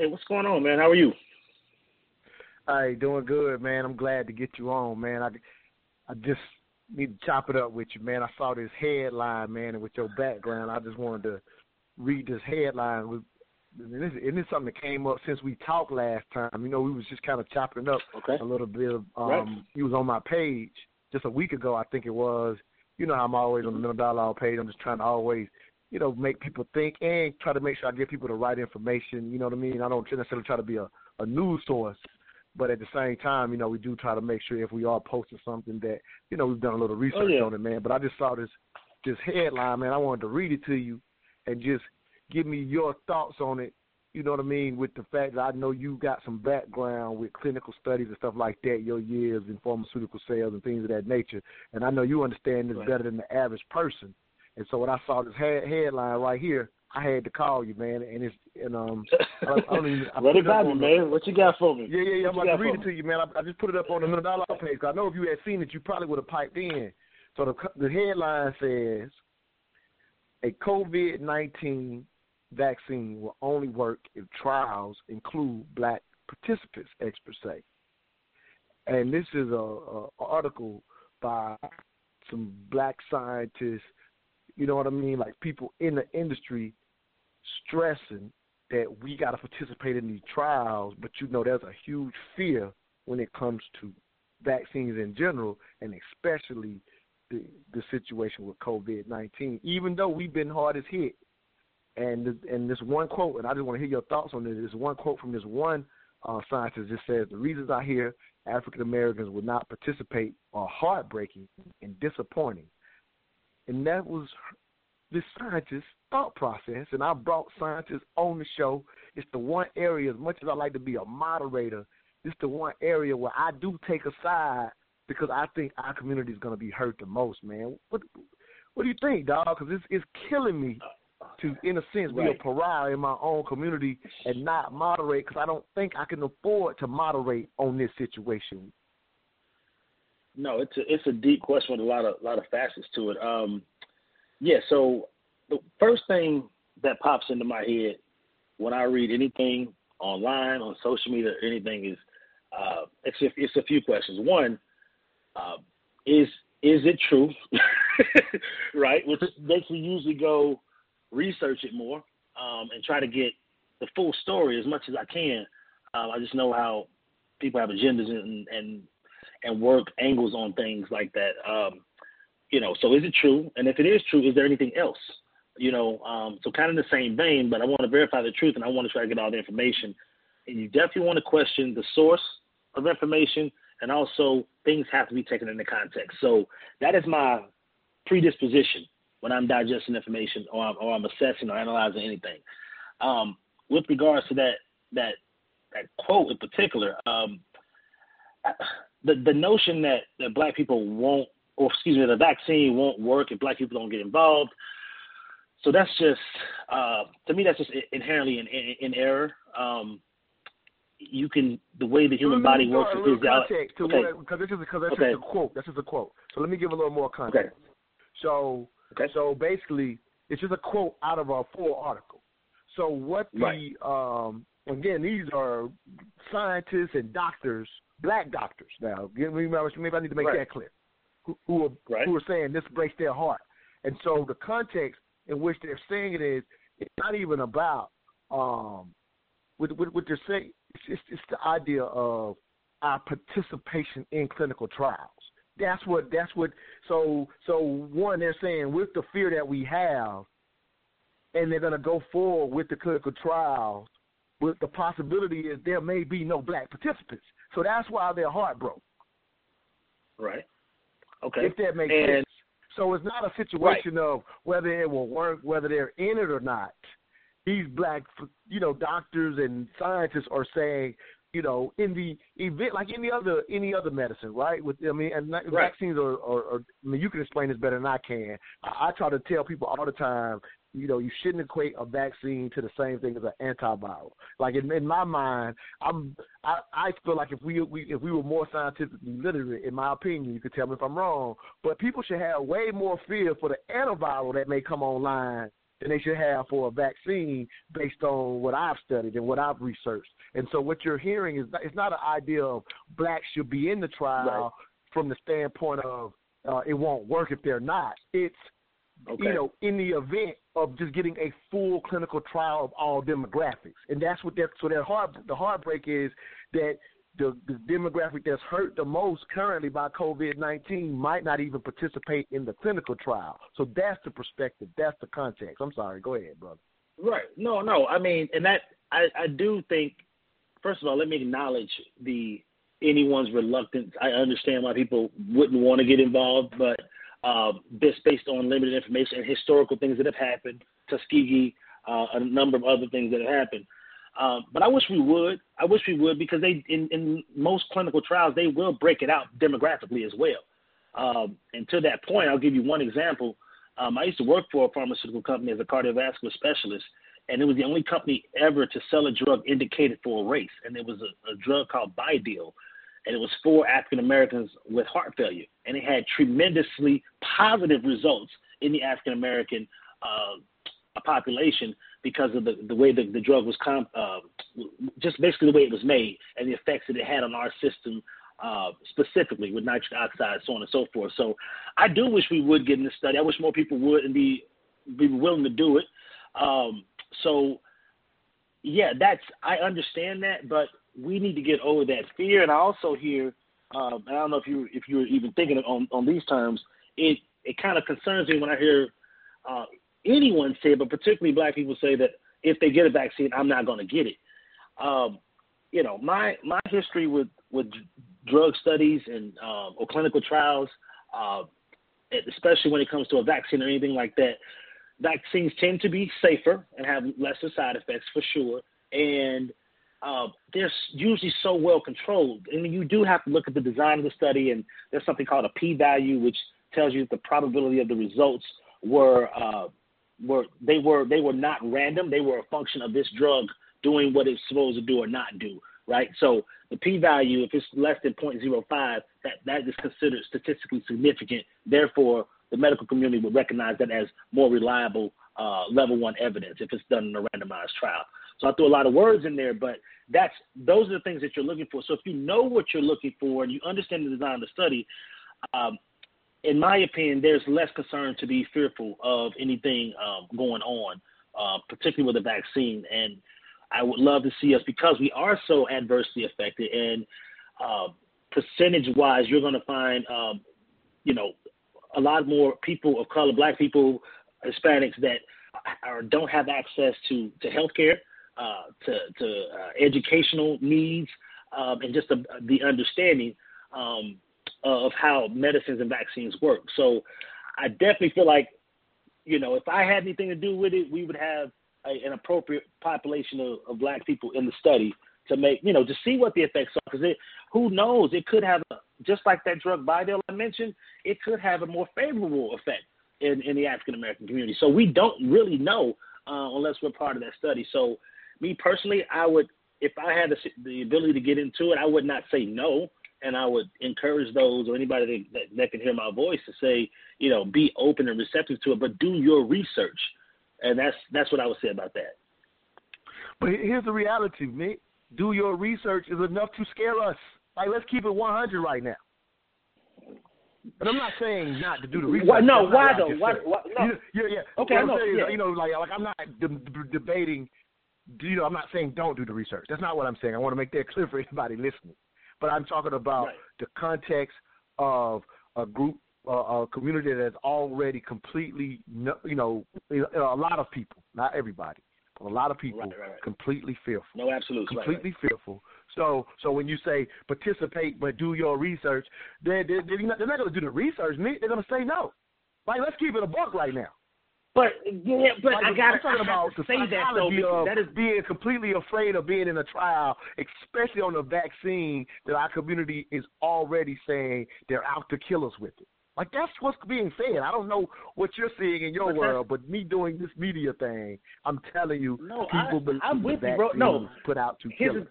Hey, what's going on, man? How are you? Hey, doing good, man. I'm glad to get you on, man. I, I just need to chop it up with you, man. I saw this headline, man, and with your background, I just wanted to read this headline. And this, and this is something that came up since we talked last time. You know, we was just kind of chopping up okay. a little bit. Of, um, right. He was on my page just a week ago, I think it was. You know, I'm always on the Middle Dialogue page. I'm just trying to always you know, make people think and try to make sure I give people the right information. You know what I mean? I don't necessarily try to be a, a news source, but at the same time, you know, we do try to make sure if we are posting something that, you know, we've done a little oh, research oh, yeah. on it, man. But I just saw this this headline, man. I wanted to read it to you and just give me your thoughts on it. You know what I mean? With the fact that I know you got some background with clinical studies and stuff like that, your years in pharmaceutical sales and things of that nature. And I know you understand this right. better than the average person. And so when I saw this head, headline right here, I had to call you, man. And it's and um, I, I don't even. I Let it up me, man. What you got for me? Yeah, yeah, yeah. I'm about to read it to you, man. I, I just put it up on the Middle Dollar page. Cause I know if you had seen it, you probably would have piped in. So the the headline says, "A COVID nineteen vaccine will only work if trials include black participants," experts say. And this is a, a article by some black scientists you know what I mean? Like people in the industry stressing that we got to participate in these trials, but you know there's a huge fear when it comes to vaccines in general, and especially the the situation with COVID nineteen. Even though we've been hardest hit, and and this one quote, and I just want to hear your thoughts on this. This one quote from this one uh, scientist just says the reasons I hear African Americans would not participate are heartbreaking and disappointing and that was the scientist's thought process. And I brought scientists on the show. It's the one area, as much as I like to be a moderator, it's the one area where I do take a side because I think our community is going to be hurt the most, man. What What do you think, dog? Because it's it's killing me to, in a sense, be right. a pariah in my own community and not moderate because I don't think I can afford to moderate on this situation. No, it's a it's a deep question with a lot of lot of facets to it. Um, yeah, so the first thing that pops into my head when I read anything online on social media or anything is uh, it's a, it's a few questions. One, uh, is is it true? right, which makes me usually go research it more um, and try to get the full story as much as I can. Um, I just know how people have agendas and, and and work angles on things like that. Um, you know, so is it true? And if it is true, is there anything else? You know, um, so kind of in the same vein, but I want to verify the truth and I want to try to get all the information. And you definitely want to question the source of information, and also things have to be taken into context. So that is my predisposition when I'm digesting information or I'm, or I'm assessing or analyzing anything. Um, with regards to that that that quote in particular, um, the the notion that, that black people won't or excuse me, the vaccine won't work if black people don't get involved. So that's just uh, to me that's just inherently in, in, in error. Um, you can the way the human body works is context to okay. because this is because that's okay. just a quote. That's just a quote. So let me give a little more context. Okay. So okay. so basically, it's just a quote out of a full article. So what the right. um, again these are scientists and doctors, black doctors. Now, maybe I need to make right. that clear. Who, who are right. who are saying this breaks their heart, and so the context in which they're saying it is it's not even about um, what, what, what they're saying. It's, it's, it's the idea of our participation in clinical trials. That's what. That's what. So so one, they're saying with the fear that we have, and they're going to go forward with the clinical trials. With the possibility is there may be no black participants. So that's why they're heartbroken. Right. Okay. If that makes and, sense. So it's not a situation right. of whether it will work, whether they're in it or not. these black, you know, doctors and scientists are saying, you know, in the event like any other any other medicine, right? With I mean, and right. vaccines are, are, are. I mean, you can explain this better than I can. I, I try to tell people all the time, you know, you shouldn't equate a vaccine to the same thing as an antiviral. Like in, in my mind, I'm I, I feel like if we, we if we were more scientifically literate, in my opinion, you could tell me if I'm wrong. But people should have way more fear for the antiviral that may come online than they should have for a vaccine based on what I've studied and what I've researched. And so what you're hearing is it's not an idea of blacks should be in the trial right. from the standpoint of uh, it won't work if they're not. It's okay. you know in the event of just getting a full clinical trial of all demographics, and that's what that so that hard the heartbreak is that the, the demographic that's hurt the most currently by COVID 19 might not even participate in the clinical trial. So that's the perspective. That's the context. I'm sorry. Go ahead, brother. Right. No, no. I mean, and that, I, I do think, first of all, let me acknowledge the anyone's reluctance. I understand why people wouldn't want to get involved, but um, this based on limited information and historical things that have happened, Tuskegee, uh, a number of other things that have happened. Um, but I wish we would. I wish we would because they, in, in most clinical trials, they will break it out demographically as well. Um, and to that point, I'll give you one example. Um, I used to work for a pharmaceutical company as a cardiovascular specialist, and it was the only company ever to sell a drug indicated for a race, and it was a, a drug called BiDil, and it was for African Americans with heart failure, and it had tremendously positive results in the African American uh, population because of the, the way the, the drug was comp, uh, just basically the way it was made and the effects that it had on our system uh, specifically with nitric oxide, so on and so forth. So I do wish we would get in this study. I wish more people would and be be willing to do it. Um, so yeah, that's I understand that, but we need to get over that fear. And I also hear, um, and I don't know if you if you're even thinking on on these terms, it it kind of concerns me when I hear uh, anyone say, but particularly black people say that if they get a vaccine, I'm not going to get it. Um, you know, my my history with with drug studies and uh, or clinical trials, uh, especially when it comes to a vaccine or anything like that, vaccines tend to be safer and have lesser side effects for sure, and uh, they're usually so well controlled. I mean, you do have to look at the design of the study, and there's something called a p-value, which tells you the probability of the results were uh, were they were they were not random. They were a function of this drug doing what it's supposed to do or not do. Right. So the p-value, if it's less than 0.05, that that is considered statistically significant. Therefore, the medical community would recognize that as more reliable uh, level one evidence if it's done in a randomized trial. So I threw a lot of words in there, but that's those are the things that you're looking for. So if you know what you're looking for and you understand the design of the study, um, in my opinion, there's less concern to be fearful of anything um, going on, uh, particularly with the vaccine. And I would love to see us because we are so adversely affected. And uh, percentage-wise, you're going to find, um, you know, a lot more people of color, black people, Hispanics that are, don't have access to to healthcare, uh, to to uh, educational needs, um, and just the, the understanding. Um, of how medicines and vaccines work. So I definitely feel like, you know, if I had anything to do with it, we would have a, an appropriate population of, of black people in the study to make, you know, to see what the effects are. Because who knows, it could have, a, just like that drug BiDil I mentioned, it could have a more favorable effect in, in the African American community. So we don't really know uh, unless we're part of that study. So me personally, I would, if I had the, the ability to get into it, I would not say no and I would encourage those or anybody that, that, that, can hear my voice to say, you know, be open and receptive to it, but do your research, and that's that's what I would say about that. But here's the reality, Nick. Do your research is enough to scare us. Like, let's keep it 100 right now. But I'm not saying not to do the research. Why, no, why though? Why, why, no. Yeah, yeah. Okay, I know. Saying, yeah. You know, like, like I'm not de- debating. You know, I'm not saying don't do the research. That's not what I'm saying. I want to make that clear for anybody listening but I'm talking about right. the context of a group, uh, a community that's already completely, you know, a lot of people, not everybody, a lot of people right, right, completely fearful. No, absolutely, completely fearful. So, so when you say participate but do your research, they're they're, they're not, not going to do the research. They're going to say no. Like, let's keep it a buck right now. But yeah, but like, I got I'm talking about to say that though. Of that is being completely afraid of being in a trial, especially on a vaccine that our community is already saying they're out to kill us with it. Like that's what's being said. I don't know what you're seeing in your but world, but me doing this media thing, I'm telling you, no, people I, believe I'm with you, bro. No, put out to kill.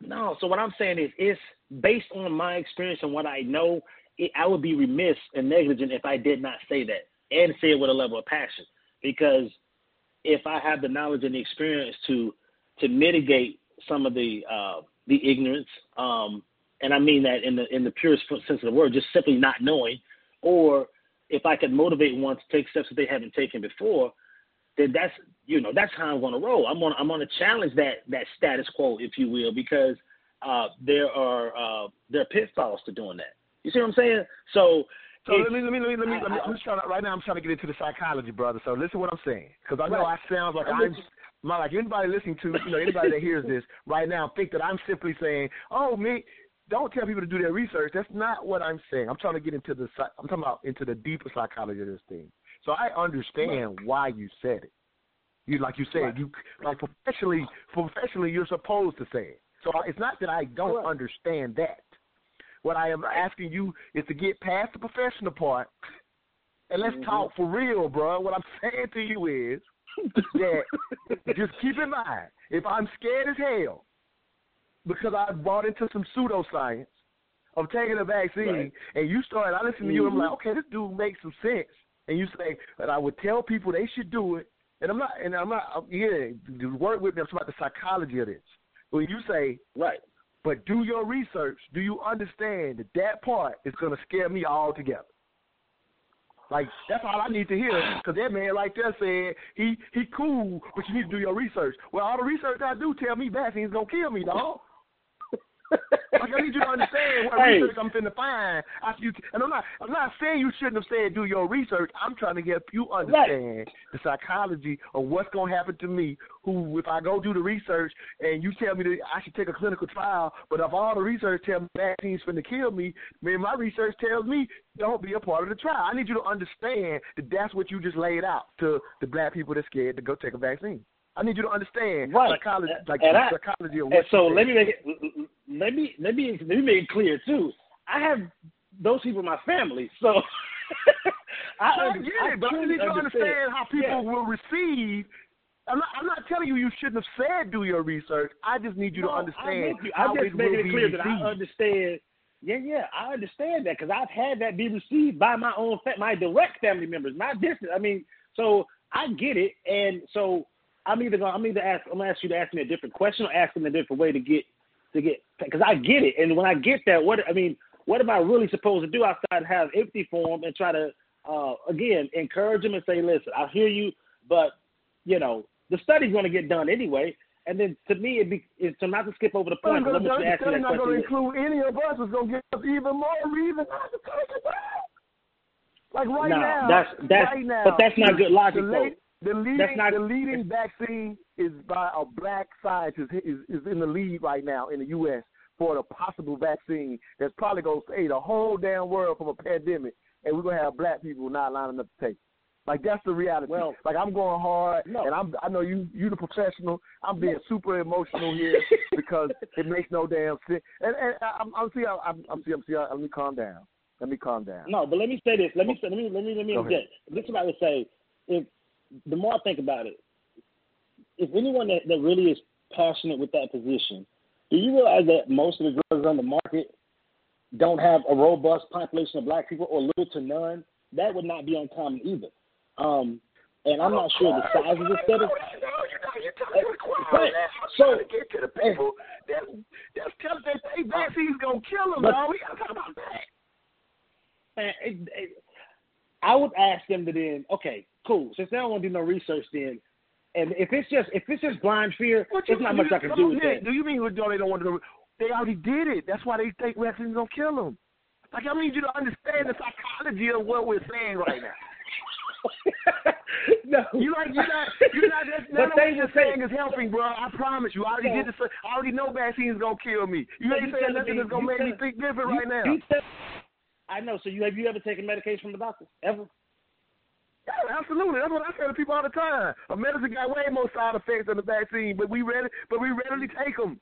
No, so what I'm saying is, it's based on my experience and what I know. It, I would be remiss and negligent if I did not say that and say it with a level of passion, because if I have the knowledge and the experience to to mitigate some of the uh, the ignorance, um, and I mean that in the in the purest sense of the word, just simply not knowing, or if I could motivate one to take steps that they haven't taken before, then that's you know that's how I'm going to roll. I'm going I'm going to challenge that that status quo, if you will, because uh, there are uh, there are pitfalls to doing that. You see what I'm saying? So. So let me let me let me let me, let me I'm just trying to, right now I'm trying to get into the psychology, brother. So listen to what I'm saying, because I know right. I sound like I'm my like anybody listening to you know anybody that hears this right now think that I'm simply saying, oh me, don't tell people to do their research. That's not what I'm saying. I'm trying to get into the I'm talking about into the deeper psychology of this thing. So I understand right. why you said it. You like you said right. you like professionally professionally you're supposed to say it. So it's not that I don't right. understand that. What I am asking you is to get past the professional part and let's mm-hmm. talk for real, bro. What I'm saying to you is that just keep in mind if I'm scared as hell because I bought into some pseudoscience of taking a vaccine, right. and you start, I listen to mm-hmm. you, I'm like, okay, this dude makes some sense, and you say that I would tell people they should do it, and I'm not, and I'm not, yeah, work with me. I'm talking about the psychology of this. When you say, right, but do your research, do you understand that that part is going to scare me altogether? Like that's all I need to hear because that man like there said he he cool, but you need to do your research. Well, all the research I do tell me vaccines gonna kill me, dog. Like I need you to understand what hey. research I'm finna find. I, you, and I'm not I'm not saying you shouldn't have said do your research. I'm trying to help you understand right. the psychology of what's gonna happen to me. Who, if I go do the research and you tell me that I should take a clinical trial, but if all the research tells me vaccines finna kill me, man, my research tells me don't be a part of the trial. I need you to understand that that's what you just laid out to the black people that's scared to go take a vaccine. I need you to understand right. psychology, like and I, psychology of. And so let me make it let me let me let me make it clear too. I have those people in my family, so I, I under, get I it, but I need you to understand how people yeah. will receive. I'm not, I'm not telling you you shouldn't have said do your research. I just need you no, to understand I'm, I'm just making it clear received. that I understand. Yeah, yeah, I understand that because I've had that be received by my own, fa- my direct family members, not distant. I mean, so I get it, and so I'm either gonna I'm either ask I'm gonna ask you to ask me a different question or ask them a different way to get to get because I get it, and when I get that, what I mean, what am I really supposed to do outside have empathy for them and try to uh, again encourage them and say, listen, I hear you, but you know the study's gonna get done anyway. And then to me, it be it's to not to skip over the point. Well, Let me the ask you that not going to include any of us. It's going to give us even more reason not to it back. Like right No, now, that's that's right now, but that's not good logic the, late, the leading, not- the leading vaccine is by a black scientist. Is is in the lead right now in the U.S. for the possible vaccine that's probably going to save the whole damn world from a pandemic, and we're going to have black people not lining up to take. it. Like that's the reality. Well- like I'm going hard, No. and I'm I know you you the professional. I'm being super emotional here because it makes no damn sense. And and I'm I'm see I'm I'm see I'm see let me calm down. Let me calm down. No, but let me say this. Let me oh. say, let me let me let me interject. This is what I would say. If the more I think about it, if anyone that, that really is passionate with that position, do you realize that most of the drugs on the market don't have a robust population of black people or little to none? That would not be uncommon either. Um, and I'm not sure the size of the study. Right. So, to get to the people that that's telling that they vaccines gonna kill them, But- dog. We gotta talk about that. man, it, it, I would ask them to then, okay, cool. Since they don't want to do no research, then, and if it's just if it's just blind fear, What there's not mean? much I can do with that. Do you mean no, they don't want to? They already did it. That's why they think vaccines gonna kill them. Like I need you to understand the psychology of what we're saying right now. no, You like you're not you're not that's none of what you're saying is helping, bro. I promise you. I already No. did this. I already know vaccines gonna kill me. You ain't saying nothing me- that's gonna make me think different You- right now. you tell- I know. So you have you ever taken medication from the doctor ever? Yeah, absolutely. That's what I say to people all the time. A medicine got way more side effects than the vaccine, but we ready, but we readily take them.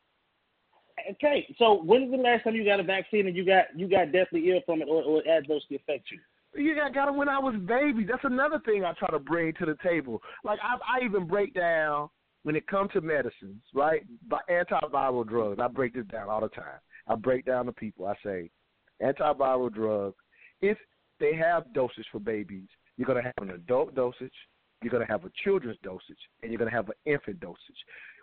Okay, so when is the last time you got a vaccine and you got you got deathly ill from it or, or adversely affect you? You got got it when I was baby. That's another thing I try to bring to the table. Like I, I even break down when it comes to medicines, right? By antiviral drugs, I break this down all the time. I break down to people. I say, antiviral drug, if they have dosage for babies, you're going to have an adult dosage, you're going to have a children's dosage, and you're going to have an infant dosage,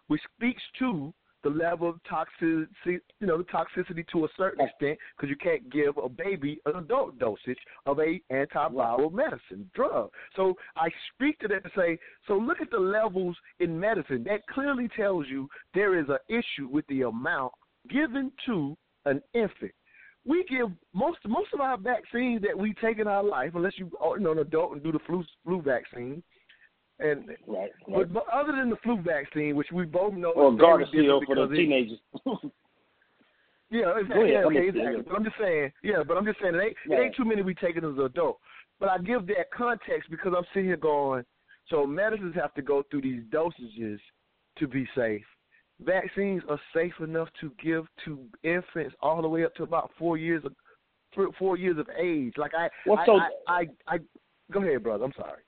which speaks to the level of toxicity, you know, the toxicity to a certain extent, because you can't give a baby an adult dosage of a antiviral medicine drug. So I speak to that to say, so look at the levels in medicine. That clearly tells you there is an issue with the amount given to an infant. We give most most of our vaccines that we take in our life, unless you, oh, you know, an adult and do the flu flu vaccine, and right, right. But, but other than the flu vaccine, which we both know, or Gardasil for the teenagers. yeah, exactly. Yeah, okay, exactly. But I'm just saying, yeah, but I'm just saying it ain't, it ain't too many we taking as an adult. But I give that context because I'm sitting here going, so medicines have to go through these dosages to be safe. Vaccines are safe enough to give to infants all the way up to about four years of four years of age. Like I, well, so, I, I, I, I, go ahead, brother. I'm sorry.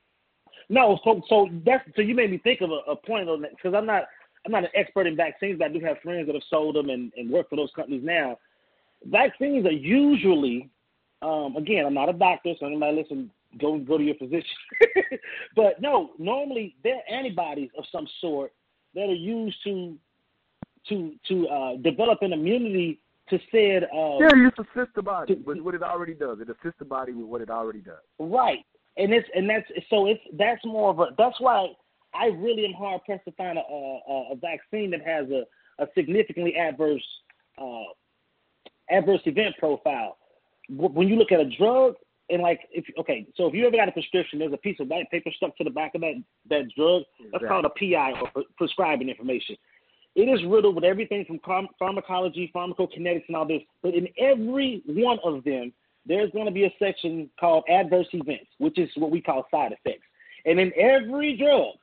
No, so so that's so you made me think of a, a point on that because I'm not I'm not an expert in vaccines, but I do have friends that have sold them and, and work for those companies now. Vaccines are usually, um, again, I'm not a doctor, so anybody listen, go go to your physician. but no, normally they're antibodies of some sort that are used to to to uh, develop an immunity to said. Uh, yeah, you assist the body with what it already does. It assists the body with what it already does. Right, and it's and that's so it's that's more of a that's why I really am hard pressed to find a, a, a vaccine that has a, a significantly adverse uh, adverse event profile. When you look at a drug and like if okay, so if you ever got a prescription, there's a piece of white paper stuck to the back of that that drug. That's called a PI or prescribing information. It is riddled with everything from pharmacology, pharmacokinetics, and all this. But in every one of them, there's going to be a section called adverse events, which is what we call side effects. And in every drug,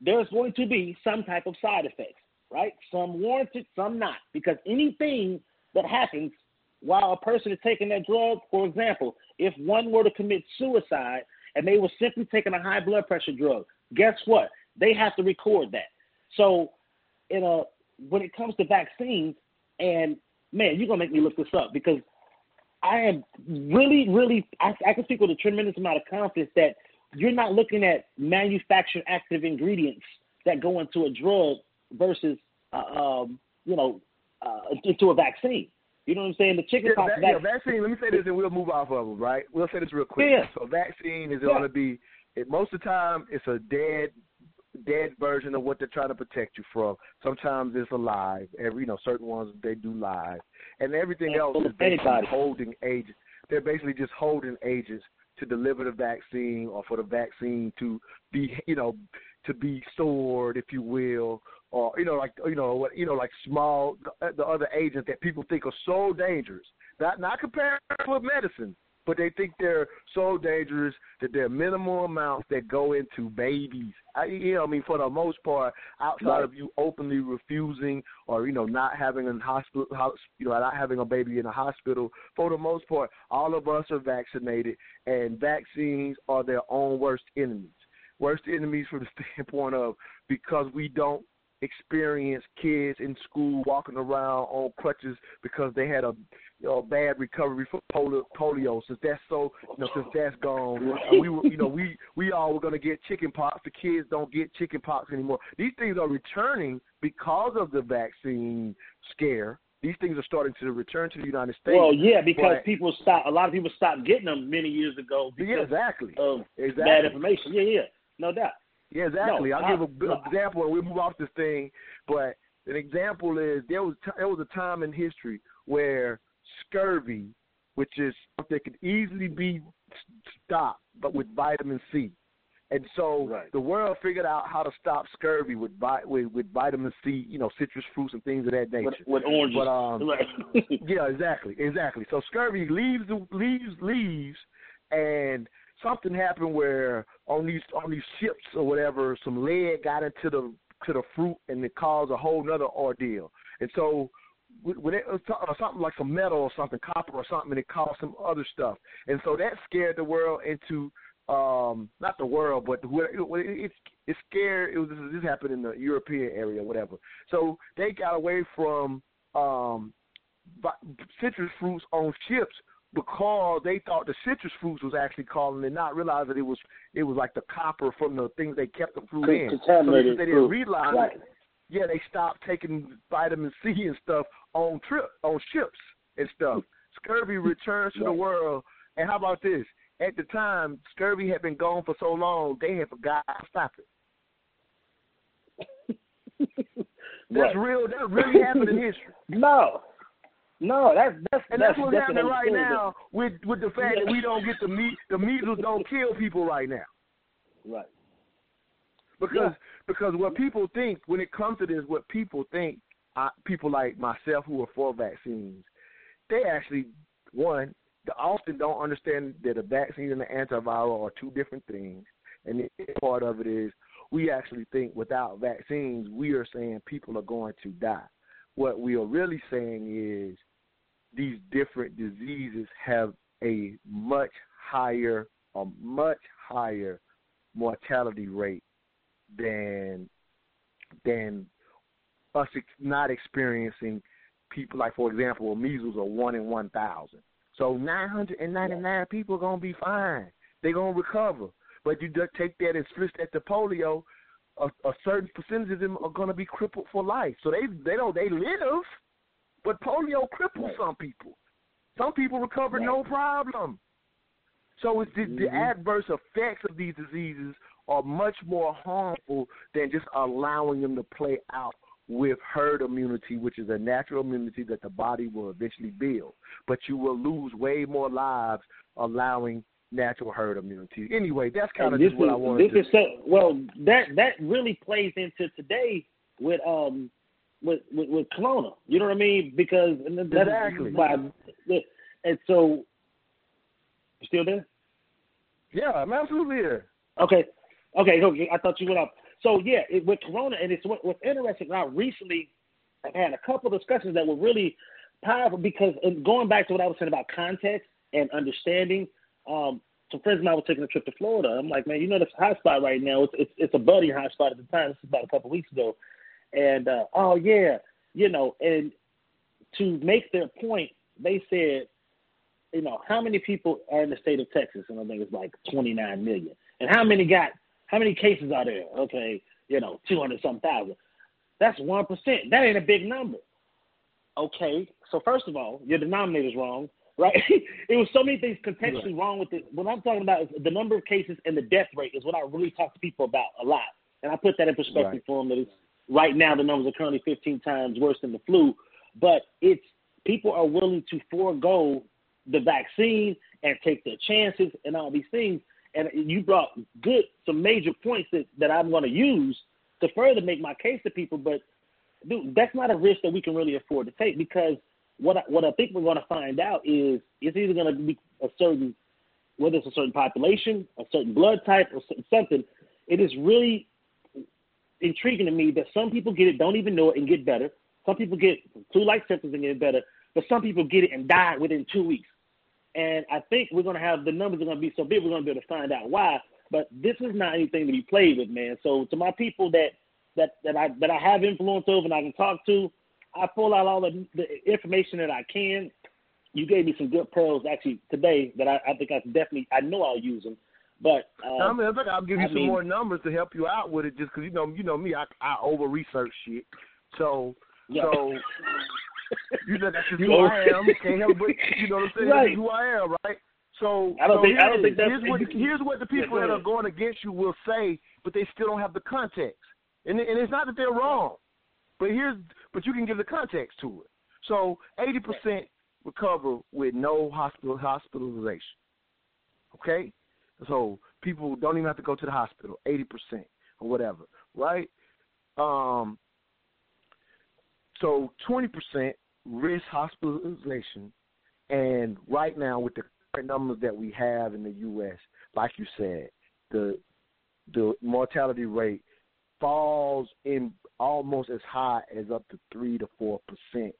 there's going to be some type of side effects, right? Some warranted, some not. Because anything that happens while a person is taking that drug, for example, if one were to commit suicide and they were simply taking a high blood pressure drug, guess what? They have to record that. So, in a when it comes to vaccines, and man, you're gonna make me look this up because I am really, really, I, I can speak with a tremendous amount of confidence that you're not looking at manufactured active ingredients that go into a drug versus, uh, um, you know, uh, into a vaccine. You know what I'm saying? The chicken yeah, vaccine. Yeah, vaccine. Let me say this, and we'll move off of them. Right? We'll say this real quick. Yeah. So, vaccine is yeah. going to be it, most of the time it's a dead dead version of what they're trying to protect you from. Sometimes it's alive. Every you know, certain ones they do live, and everything and else is basically holding agents. They're basically just holding agents to deliver the vaccine or for the vaccine to be you know to be stored, if you will, or you know like you know what you know like small the other agents that people think are so dangerous. Not not compared with medicine, but they think they're so dangerous that there are minimal amounts that go into babies. I, you know, I mean, for the most part, outside right. of you openly refusing or you know not having a hospital, you know, not having a baby in a hospital, for the most part, all of us are vaccinated, and vaccines are their own worst enemies. Worst enemies from the standpoint of because we don't experience kids in school walking around on crutches because they had a you know, bad recovery from polio, polio. Since that's so, you know, since that's gone, we were, you know, we we all were going to get chicken pox. The kids don't get chicken pox anymore. These things are returning because of the vaccine scare. These things are starting to return to the United States. Well, yeah, because but, people stop. A lot of people stopped getting them many years ago because yeah, exactly. of exactly. bad information. Yeah, yeah, no doubt. Yeah, exactly. No, I'll give an no. example, and we move off this thing. But an example is there was t- there was a time in history where scurvy, which is something that could easily be stopped, but with vitamin C. And so right. the world figured out how to stop scurvy with, with with vitamin C, you know, citrus fruits and things of that nature. With, with oranges. But um, right. yeah, exactly, exactly. So scurvy leaves leaves leaves, and something happened where on these on these ships or whatever, some lead got into the to the fruit and it caused a whole nother ordeal. And so when it was something like some metal or something, copper or something, and it caused some other stuff. And so that scared the world into um not the world, but it, it, it scared. It was this happened in the European area, whatever. So they got away from um citrus fruits on ships because they thought the citrus fruits was actually calling and not realize that it was it was like the copper from the things they kept the fruit in. So they, they didn't realize right. it. Yeah, they stopped taking vitamin C and stuff on trip on ships and stuff. Scurvy returns to the world. And how about this? At the time, scurvy had been gone for so long, they had forgot to stop it. That's right. real. That really happened in history. No, no, that's that's and that's, that's what's happening right now with with the fact that we don't get the meat. The measles don't kill people right now. Right. Because yeah. because what people think when it comes to this, what people think, uh, people like myself who are for vaccines, they actually one they often don't understand that a vaccine and an antiviral are two different things, and the part of it is we actually think without vaccines we are saying people are going to die. What we are really saying is these different diseases have a much higher, a much higher mortality rate than than us not experiencing people like, for example, measles are one in one thousand. So nine hundred and ninety nine people are gonna be fine. They're gonna recover. But you just take that and switch that to polio, a, a certain percentage of them are gonna be crippled for life. So they they don't they live, but polio cripples right. some people. Some people recover right. no problem. So it's the, mm-hmm. the adverse effects of these diseases are much more harmful than just allowing them to play out with herd immunity, which is a natural immunity that the body will eventually build. But you will lose way more lives allowing natural herd immunity. Anyway, that's kind of just is, what I wanted. This to... is so well that that really plays into today with um with with, with Corona. You know what I mean? Because exactly. Why, and so, you still there? Yeah, I'm absolutely here. Okay, okay, okay. I thought you went up. So yeah, it, with Corona, and it's what, what's interesting now. Recently, I've had a couple discussions that were really powerful because, and going back to what I was saying about context and understanding. Um, some friends of mine were taking a trip to Florida. I'm like, man, you know, this hot spot right now. It's it's, it's a budding hot spot at the time. This is about a couple of weeks ago, and uh, oh yeah, you know, and to make their point, they said, you know, how many people are in the state of Texas? And I think it's like 29 million. And how many got how many cases are there? Okay, you know, 200 some thousand. That's 1%. That ain't a big number. Okay, so first of all, your denominator's wrong, right? it was so many things contextually right. wrong with it. What I'm talking about is the number of cases and the death rate is what I really talk to people about a lot. And I put that in perspective right. for them that it's right now the numbers are currently 15 times worse than the flu, but it's people are willing to forego the vaccine and take their chances and all these things and you brought good some major points that, that I'm going to use to further make my case to people. But dude, that's not a risk that we can really afford to take because what I, what I think we're going to find out is it's either going to be a certain whether it's a certain population, a certain blood type, or something. It is really intriguing to me that some people get it, don't even know it, and get better. Some people get flu-like symptoms and get better, but some people get it and die within two weeks. And I think we're going to have the numbers are going to be so big, we're going to be able to find out why. But this is not anything to be played with, man. So to my people that that that I that I have influence over and I can talk to, I pull out all the, the information that I can. You gave me some good pearls actually today that I, I think I definitely I know I'll use them. But um, I mean, I'll give you I some mean, more numbers to help you out with it, just because you know you know me, I I over research shit. So yeah. so you know that's just who I am. Can't help but you know what I'm saying. Right. That's who I am, right? So, I don't so think I don't think that's here's what here's what the people yeah, that are going against you will say, but they still don't have the context. And and it's not that they're wrong, but here's but you can give the context to it. So eighty percent recover with no hospital hospitalization. Okay, so people don't even have to go to the hospital. Eighty percent or whatever, right? Um, so 20% risk hospitalization, and right now with the current numbers that we have in the U.S., like you said, the the mortality rate falls in almost as high as up to three to four percent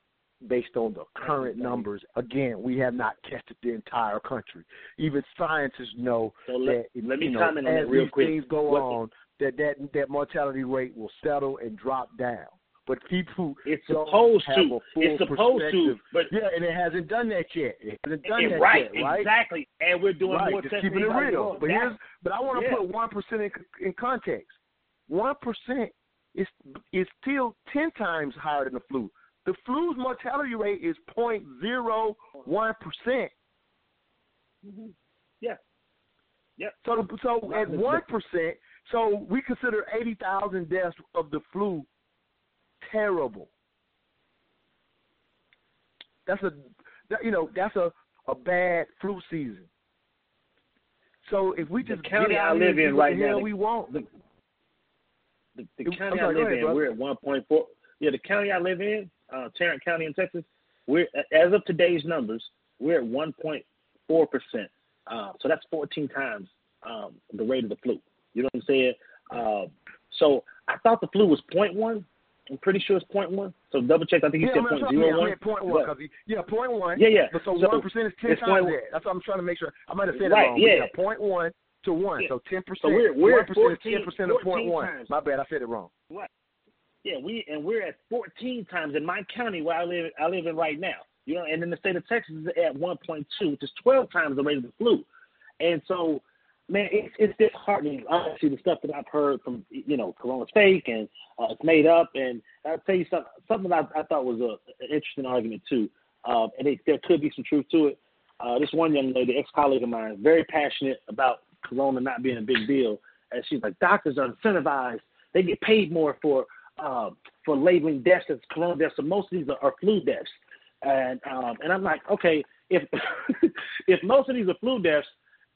based on the current numbers. Again, we have not tested the entire country. Even scientists know so let, that let me know, comment on as that real these quick. things go What- on, that, that that mortality rate will settle and drop down. But people It's supposed to. It's supposed to. But Yeah, and it hasn't done that yet. It hasn't done and that right, yet, right? exactly. And we're doing right, more just testing. keeping it real. But here's, but I want to yeah. put one percent in, in context. One percent is is still ten times higher than the flu. The flu's mortality rate is point zero one percent. Mhm. Yeah. Yep. So so at one percent, so we consider eighty thousand deaths of the flu terrible. That's a that, you know that's a a bad flu season. So if we The just county get I out here live in right the now, we want. the, the, the county sorry, I live ahead, in, brother. we're at one point four. Yeah, the county I live in, uh, Tarrant County in Texas, we're as of today's numbers, we're at one point four percent. Uh, so that's fourteen times um, the rate of the flu. You know what I'm saying? Uh, so I thought the flu was point one. I'm pretty sure it's point one. So double check. I think you yeah, said I'm point yeah, one. yeah, point one. But- 'cause he- yeah, point one. Yeah, yeah. But so So one percent is ten times that. That's what I'm trying to make sure. I might have said Right, it wrong. yeah. Point one to one. Yeah. So ten percent. So we're- we're one percent is 14 ten percent of point 14 one. times. My bad, I said it wrong. Yeah, we and we're at 14 times in my county where I live. I live in right now. You know, and in the state of Texas is at 1.2, which is 12 times the rate of the flu. And so, man, it's it's disheartening. Honestly, the stuff that I've heard from you know, Corona's fake and uh, it's made up. And I'll tell you something. Something I, I thought was a, an interesting argument too. Um, and it, there could be some truth to it. Uh, this one young lady, ex-colleague of mine, very passionate about Corona not being a big deal, and she's like, doctors are incentivized; they get paid more for uh, for labeling deaths as Corona deaths. So most of these are, are flu deaths, and um, and I'm like, okay, if if most of these are flu deaths,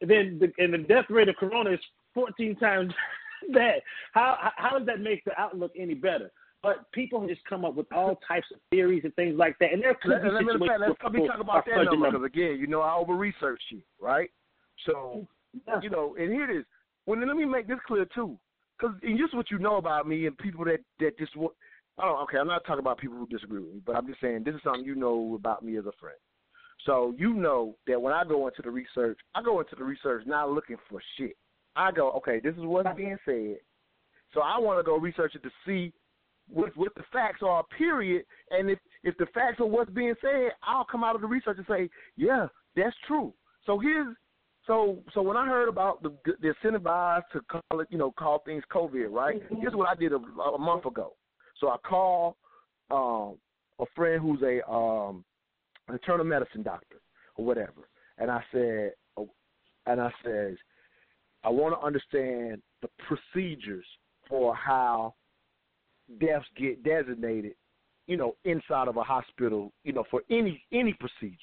then the, and the death rate of Corona is 14 times that. How how- does that make the outlook any better? But people just come up with all types of theories and things like that, and there could Let, be let, me- situations let's let me talk about that number because again, you know, I over researched you, right? So Yeah. you know, and here it is. Well, then let me make this clear too, because just what you know about me and people that that just I don't. Okay, I'm not talking about people who disagree with me, but I'm just saying this is something you know about me as a friend. So you know that when I go into the research, I go into the research not looking for shit. I go, okay, this is what's being said. So I want to go research it to see what what the facts are. Period. And if if the facts are what's being said, I'll come out of the research and say, yeah, that's true. So here's so so when I heard about the the incentivized to call it, you know, call things COVID, right? Here's what I did a, a month ago. So I called um, a friend who's a um, an internal medicine doctor or whatever, and I said, oh, and I says, I want to understand the procedures for how deaths get designated, you know, inside of a hospital, you know, for any any procedure.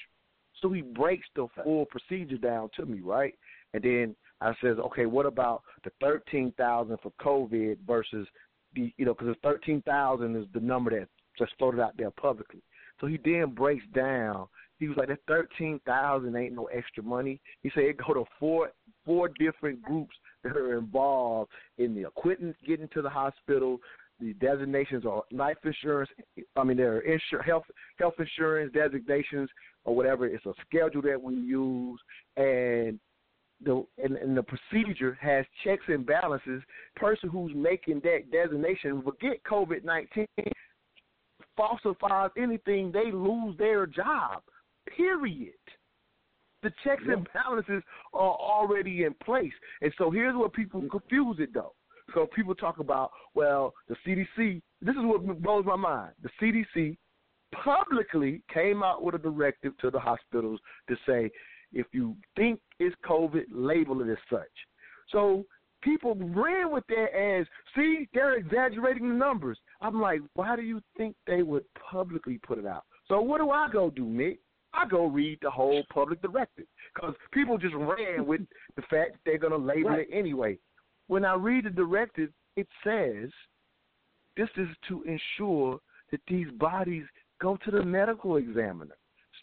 So he breaks the full procedure down to me, right? And then I says, okay, what about the thirteen thousand for COVID versus the, you know, because the thirteen thousand is the number that just floated out there publicly. So he then breaks down. He was like, that thirteen thousand ain't no extra money. He said it go to four four different groups that are involved in the equipment getting to the hospital. The designations are life insurance. I mean, there are insur- health health insurance designations or whatever. It's a schedule that we use, and the and, and the procedure has checks and balances. Person who's making that designation will get COVID nineteen, falsifies anything, they lose their job. Period. The checks and balances are already in place, and so here's where people confuse it though. So people talk about, well, the CDC. This is what blows my mind. The CDC publicly came out with a directive to the hospitals to say, if you think it's COVID, label it as such. So people ran with that as, see, they're exaggerating the numbers. I'm like, why do you think they would publicly put it out? So what do I go do, Nick? I go read the whole public directive because people just ran with the fact that they're going to label Right. it anyway. When I read the directive, it says this is to ensure that these bodies go to the medical examiner.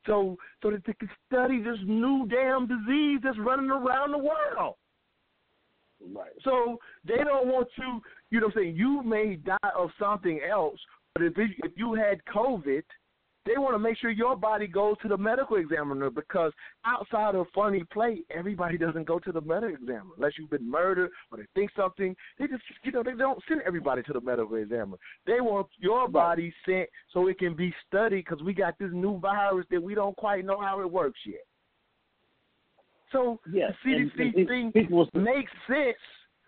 So so that they can study this new damn disease that's running around the world. Right. So they don't want you. You know, what I'm saying you may die of something else, but if it, if you had COVID, they want to make sure your body goes to the medical examiner because outside of funny play, everybody doesn't go to the medical examiner unless you've been murdered or they think something. They just, you know, they don't send everybody to the medical examiner. They want your body sent so it can be studied because we got this new virus that we don't quite know how it works yet. So yes, the CDC and, thing people, makes sense,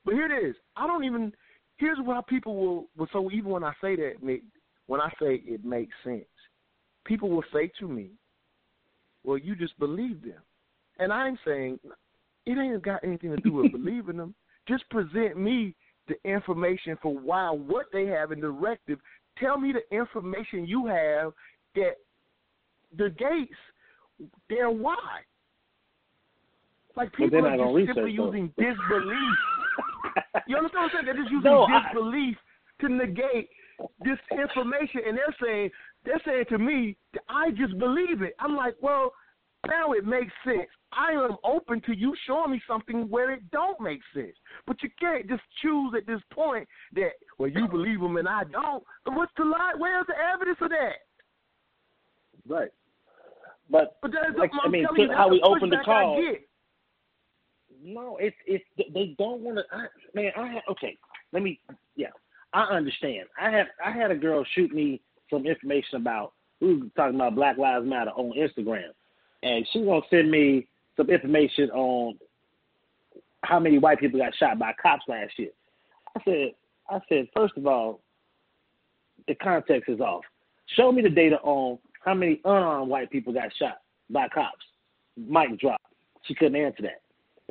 but here it is. I don't even. Here's why people will. will so even when I say that, when I say it makes sense, people will say to me, "Well, you just believe them," and I'm saying it ain't got anything to do with believing them. Just present me the information for why what they have in directive. Tell me the information you have that the gates they're why. Like people are just simply using disbelief. you understand what I'm saying? They're just using no, disbelief I... to negate this information, and they're saying they're saying to me that I just believe it. I'm like, well, now it makes sense. I am open to you showing me something where it don't make sense. But you can't just choose at this point that well you believe them and I don't. What's the lie? Where's the evidence of that? Right. But, but that's like, I mean, how we open the call. No, it's it's they don't want to. Man, I have, okay. Let me. I understand. I have I had a girl shoot me some information about we were talking about Black Lives Matter on Instagram, and she's gonna send me some information on how many white people got shot by cops last year. I said, I said, first of all, the context is off. Show me the data on how many unarmed white people got shot by cops. Mic drop. She couldn't answer that.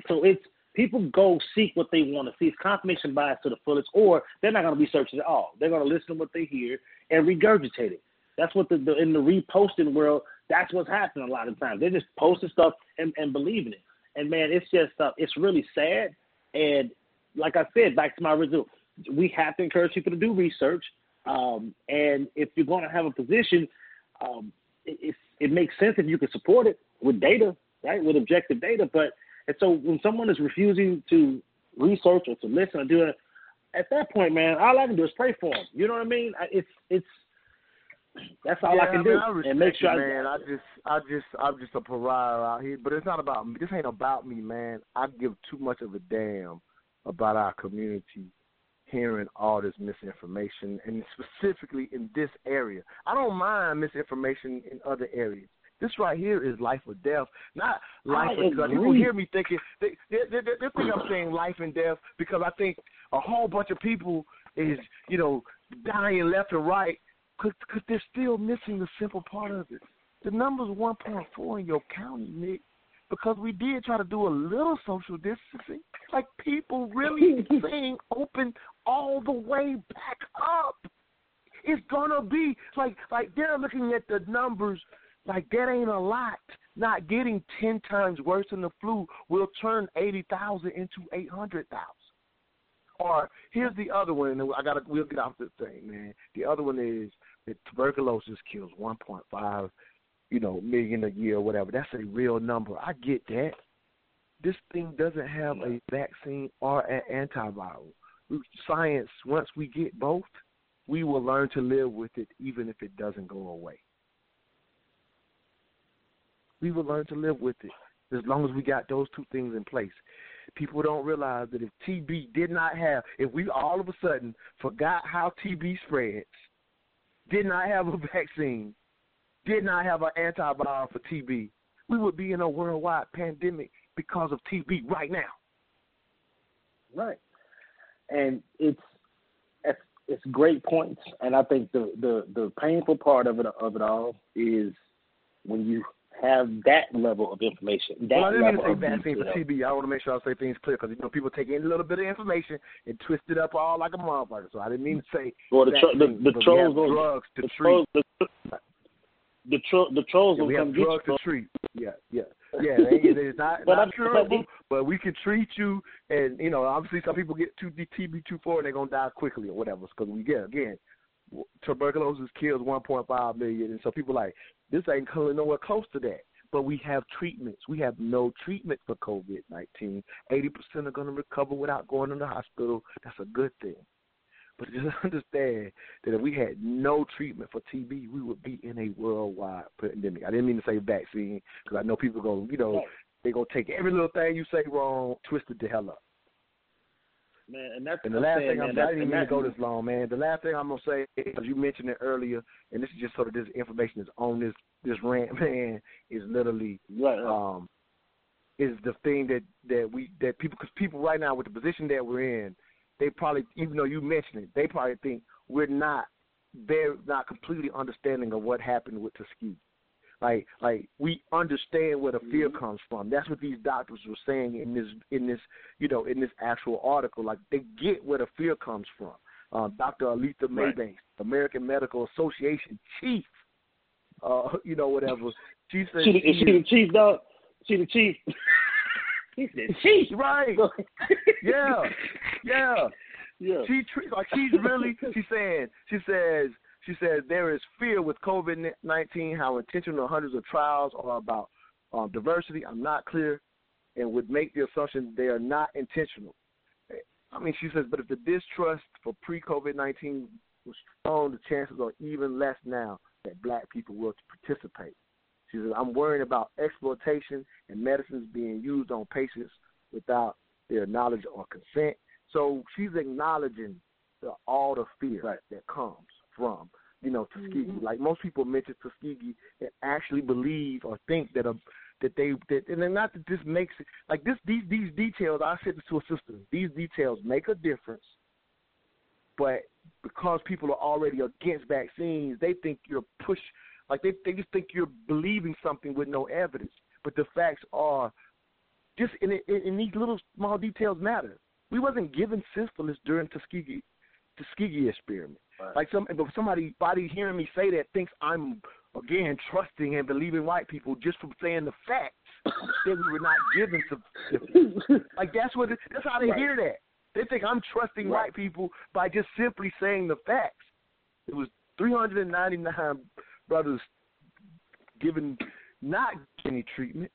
So it's people go seek what they want to see. It's confirmation bias to the fullest, or they're not going to research it at all. They're going to listen to what they hear and regurgitate it. That's what the, the in the reposting world. That's what's happening a lot of times. They're just posting stuff and, and believing it. And man, it's just uh, it's really sad. And like I said, back to my original, we have to encourage people to do research. Um, and if you're going to have a position, um, it, it, it makes sense if you can support it with data, right, with objective data. But and so when someone is refusing to research or to listen or do it, at that point, man, all I can do is pray for them. You know what I mean? It's it's that's all yeah, I can I do. Mean, I and make sure man. I, I just I just I'm just a pariah out here. But it's not about me. This ain't about me, man. I give too much of a damn about our community hearing all this misinformation and specifically in this area. I don't mind misinformation in other areas. This right here is life or death, not life I or death. People hear me thinking they they, they, they think I'm saying life and death because I think a whole bunch of people is you know dying left and right because they're still missing the simple part of it. The number's 1.4 in your county, Nick, because we did try to do a little social distancing. Like people really saying open all the way back up. It's gonna be like like they're looking at the numbers like that ain't a lot. Not getting ten times worse than the flu will turn eighty thousand into eight hundred thousand. Or here's the other one, and I gotta we'll get off this thing, man. The other one is that tuberculosis kills one point five, you know, million a year or whatever. That's a real number. I get that. This thing doesn't have a vaccine or an antiviral. Science, once we get both, we will learn to live with it even if it doesn't go away we will learn to live with it as long as we got those two things in place. People don't realize that if TB did not have, if we all of a sudden forgot how TB spreads, did not have a vaccine, did not have an antiviral for TB, we would be in a worldwide pandemic because of TB right now. Right, and it's it's, it's great points, and I think the, the the painful part of it of it all is when you have that level of information. That well, I didn't mean to say bad thing for TB. I want to make sure I say things clear because you know people take any little bit of information and twist it up all like a motherfucker. So I didn't mean to say. Well, the tro- the, the trolls will drugs to the treat. Trolls, the, the, tro- the trolls yeah, will we come have drugs to treat. Yeah, yeah. Yeah, it's not, but not curable, but, we can treat you. And you know, obviously, some people get too TB too far and they're gonna die quickly or whatever. Because we get again, tuberculosis kills 1.5 million, and so people like this ain't coming nowhere close to that. but we have treatments. We have no treatment for COVID 19. 80% are going to recover without going to the hospital. That's a good thing. But just understand that if we had no treatment for TB, we would be in a worldwide pandemic. I didn't mean to say vaccine because I know people go, you know, they go take every little thing you say wrong, twist it the hell up. Man, and that's and the last saying, thing I'm, man, I didn't even mean to go this long, man. The last thing I'm gonna say, because you mentioned it earlier, and this is just sort of this information is on this this rant, man, is literally Right, right. um, is the thing that that we that people because people right now with the position that we're in, they probably even though you mentioned it, they probably think we're not they're not completely understanding of what happened with Tuskegee. Like like we understand where the fear Mm-hmm. comes from. That's what these doctors were saying in this in this you know in this actual article. Like they get where the fear comes from. Um, Dr. Aletha Right. American Medical Association chief, uh, you know whatever. She said She, she she is- the chief, dog? She the chief. he said chief. right. Yeah, yeah. yeah. She like she's really she's saying she says she says there is fear with COVID nineteen how intentional hundreds of trials are about um, diversity. I'm not clear, and would make the assumption they are not intentional. I mean, she says, but if the distrust for pre COVID nineteen was strong, the chances are even less now that black people will participate. She says, I'm worried about exploitation and medicines being used on patients without their knowledge or consent. So she's acknowledging the, all the fear Right. that comes from, you know, Tuskegee. Mm-hmm. Like most people mention Tuskegee and actually believe or think that a that they that and then not that this makes it like this these these details. I said this to a sister. These details make a difference, but because people are already against vaccines, they think you're push like they they just think you're believing something with no evidence. But the facts are just in, in, in these little small details matter. We wasn't given syphilis during Tuskegee Tuskegee experiment. Right. Like some, but somebody, body hearing me say that thinks I'm again trusting and believing white people just from saying the facts that we were not given to. Like that's what it, that's how they Right. hear that. They think I'm trusting Right. white people by just simply saying the facts. It was 399 brothers given not any treatment.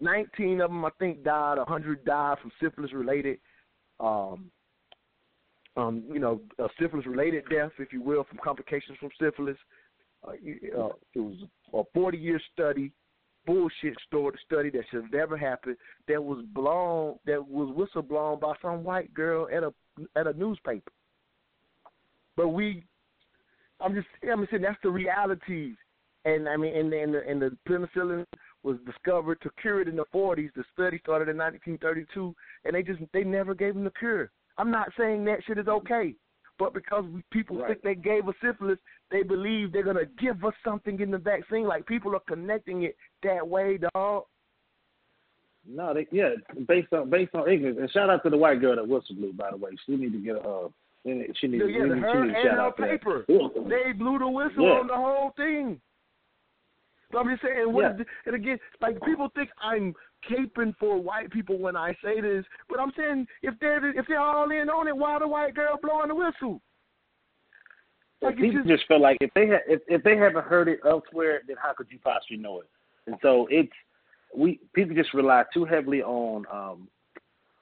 19 of them, I think, died. 100 died from syphilis-related, um, um, you know, uh, syphilis-related death, if you will, from complications from syphilis. Uh, uh, it was a 40-year study, bullshit story, study that should have never happened. That was blown, that was whistleblown by some white girl at a at a newspaper. But we, I'm just, I'm just saying that's the realities. And I mean, and, and the and the penicillin was discovered to cure it in the 40s. The study started in 1932, and they just they never gave them the cure. I'm not saying that shit is mm-hmm. okay, but because we, people Right. think they gave us syphilis, they believe they're gonna give us something in the vaccine. Like people are connecting it that way, dog. No, they yeah, based on based on ignorance. And shout out to the white girl that whistle blew, by the way. She need to get a uh, she need she need, Yeah, we yeah, need- her need and her out for that. paper. They blew the whistle Yeah. on the whole thing. So I'm just saying, what Yeah. is the- and again, like people think I'm caping for white people when I say this, but I'm saying if they're if they're all in on it, why the white girl blowing the whistle? Like, people just- just, feel like if they ha- if if they haven't heard it elsewhere, then how could you possibly know it? And so it's we people just rely too heavily on um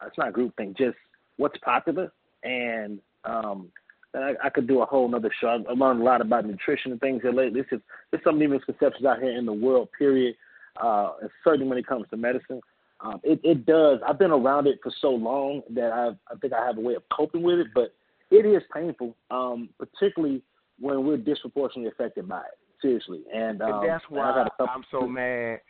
it's not group thing, just what's popular and um and I, I could do a whole nother show. I've, I've learned a lot about nutrition and things here lately. This is there's some misconceptions out here in the world, period. Uh and certainly when it comes to medicine. Um it, it does I've been around it for so long that I've I think I have a way of coping with it, but it is painful, um, particularly when we're disproportionately affected by it. Seriously, and, um, and that's why couple- I'm so mad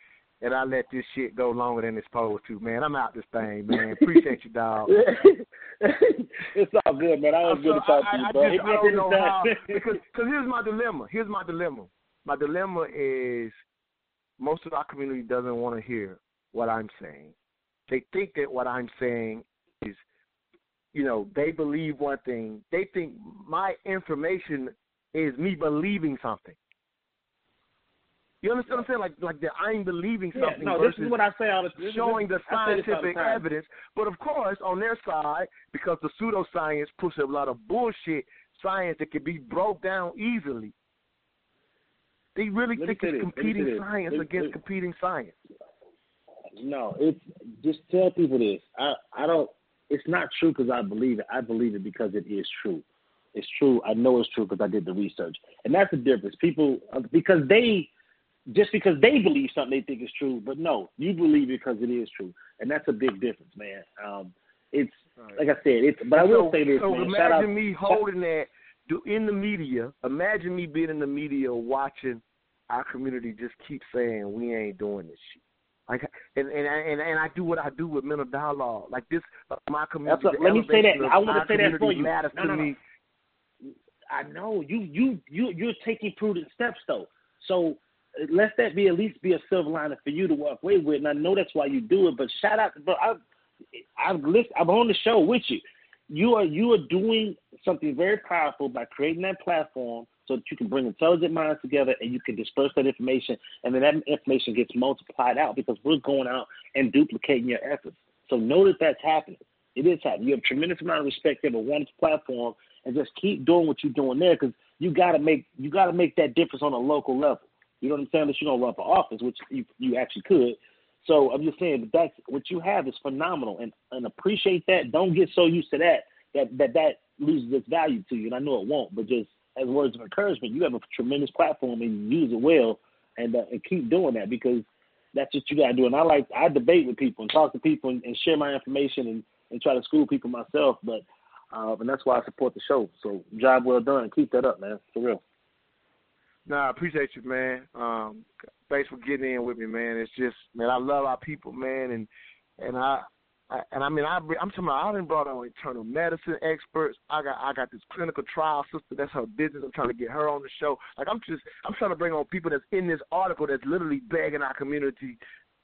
that I let this shit go longer than it's supposed to, man. I'm out this thing, man. Appreciate you, dog. it's all good, man. I was good to talk I, to you, I, bro. I, just, I don't know how because cause here's my dilemma. Here's my dilemma. My dilemma is most of our community doesn't want to hear what I'm saying. They think that what I'm saying is, you know, they believe one thing. They think my information is me believing something. You understand what I'm saying? Like, like that I'm believing yeah, something no, this is what I say all the showing the I say this all the scientific time. evidence. But of course, on their side, because the pseudoscience pushes a lot of bullshit science that can be broke down easily. They really think it's competing science against competing science. No, it's just tell people this. I I don't. It's not true because I believe it. I believe it because it is true. It's true. I know it's true because I did the research, and that's the difference. People because they just because they believe something they think is true, but no, you believe it because it is true, and that's a big difference, man. Um, it's right. like I said, it's. But I will so, say this, so man. imagine me holding that in the media. Imagine me being in the media watching our community just keep saying we ain't doing this shit. Like and and and and I do what I do with mental dialogue. Like this, uh, my community. A, let me say that. I want to say that for you. Matters no, no, no. Me. I know you you you you're taking prudent steps though. So let that be at least be a silver lining for you to walk away with. And I know that's why you do it. But shout out, but I I've listened, I'm on the show with you. You are you are doing something very powerful by creating that platform so that you can bring intelligent minds together and you can disperse that information, and then that information gets multiplied out because we're going out and duplicating your efforts. So know that that's happening. It is happening. You have a tremendous amount of respect. You have a wonderful platform, and just keep doing what you're doing there because you got to make you got to make that difference on a local level. You know what I'm saying? That you're gonna run for office, which you you actually could. So I'm just saying that that's what you have is phenomenal, and and appreciate that. Don't get so used to that that that that loses its value to you. And I know it won't, but just as words of encouragement, you have a tremendous platform and you use it well, and uh, and keep doing that because that's what you got to do. And I like I debate with people and talk to people and, and share my information and and try to school people myself. But uh, and that's why I support the show. So job well done. Keep that up, man. For real. No, I appreciate you, man. Um, thanks for getting in with me, man. It's just, man, I love our people, man, and and I, and I mean, I, I'm talking about, I done brought on internal medicine experts. I got, I got this clinical trial sister. That's her business. I'm trying to get her on the show. Like, I'm just, I'm trying to bring on people that's in this article that's literally begging our community,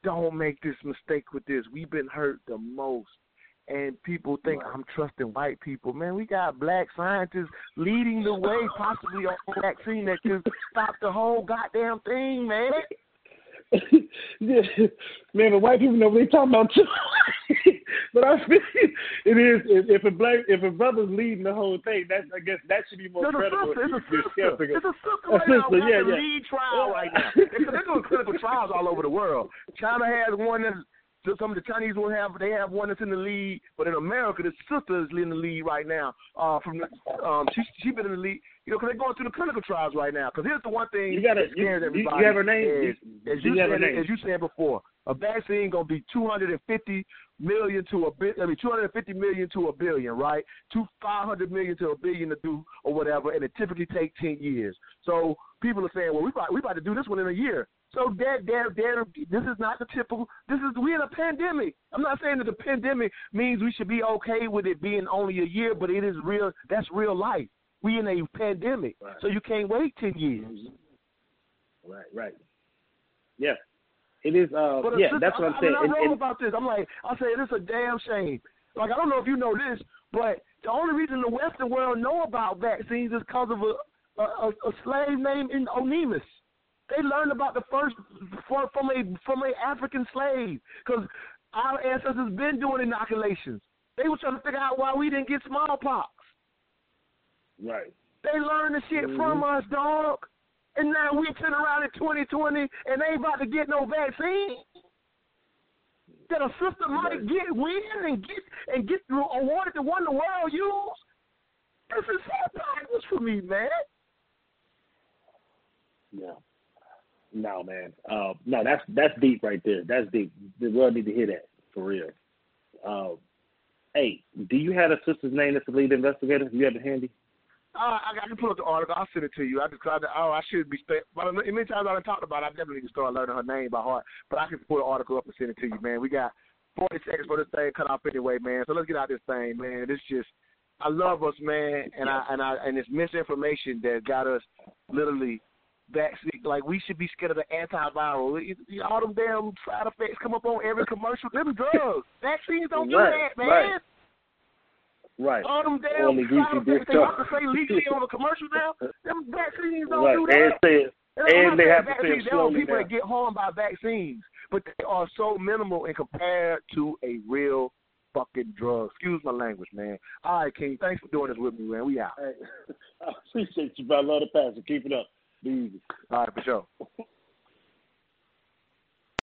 don't make this mistake with this. We've been hurt the most. And people think right. I'm trusting white people. Man, we got black scientists leading the way, possibly on a vaccine that can stop the whole goddamn thing, man. Yeah, man, the white people know what they talking about too. but I feel it is if, if a black if a brother's leading the whole thing, that I guess that should be more no, credible. Sister, it's a sister. It's a sister right sister, now. Yeah, yeah. lead trial right now. They're doing clinical trials all over the world. China has one that's some of the Chinese will have they have one that's in the lead, but in America, the sister is in the lead right now. Uh, from the, um, she she been in the lead, you know, because they're going through the clinical trials right now. Because here's the one thing you gotta, that scares you, everybody. You have her name. Is, as you, you said, as you said before, a vaccine gonna be 250 million to a bit. I mean, 250 million to a billion, right? Two 500 million to a billion to do or whatever, and it typically takes 10 years. So people are saying, well, we about we about to do this one in a year. So that that that this is not the typical. This is we're in a pandemic. I'm not saying that the pandemic means we should be okay with it being only a year, but it is real. That's real life. We in a pandemic, right. so you can't wait ten years. Right, right. Yeah, it is. Uh, but yeah, that's what I'm saying. I, mean, I wrote about this. I'm like, I say it's a damn shame. Like I don't know if you know this, but the only reason the Western world know about vaccines is because of a, a a slave named Onesimus. They learned about the first from a from a African slave because our ancestors been doing inoculations. They were trying to figure out why we didn't get smallpox. Right. They learned the shit mm-hmm. from us, dog. And now we turn around in 2020 and they ain't about to get no vaccine. That a sister might right. get win and get and get awarded the one the world use. This is so backwards for me, man. Yeah. No, man. Uh, no, that's that's deep right there. That's deep. The world need to hear that for real. Uh, hey, do you have a sister's name that's the lead investigator? You have it handy? Uh, I, I can pull up the article. I'll send it to you. I just I, oh, I should be. But many times I've talked about, it, I definitely need to start learning her name by heart. But I can pull the article up and send it to you, man. We got 40 seconds for this thing cut off anyway, man. So let's get out this thing, man. It's just, I love us, man, and I and I and it's misinformation that got us literally vaccine. Like we should be scared of the antiviral. All them damn side effects come up on every commercial. Them drugs. Vaccines don't do right, that, man. Right. Right. All them damn Only side effects they have to say legally on the commercial now. Them vaccines don't right. do that. And, say, and they have to say There are people now. that get harmed by vaccines, but they are so minimal in compared to a real fucking drug. Excuse my language, man. All right, King. Thanks for doing this with me, man. We out. Hey, I appreciate you, bro. I love the passion. Keep it up. Easy. All right, for sure.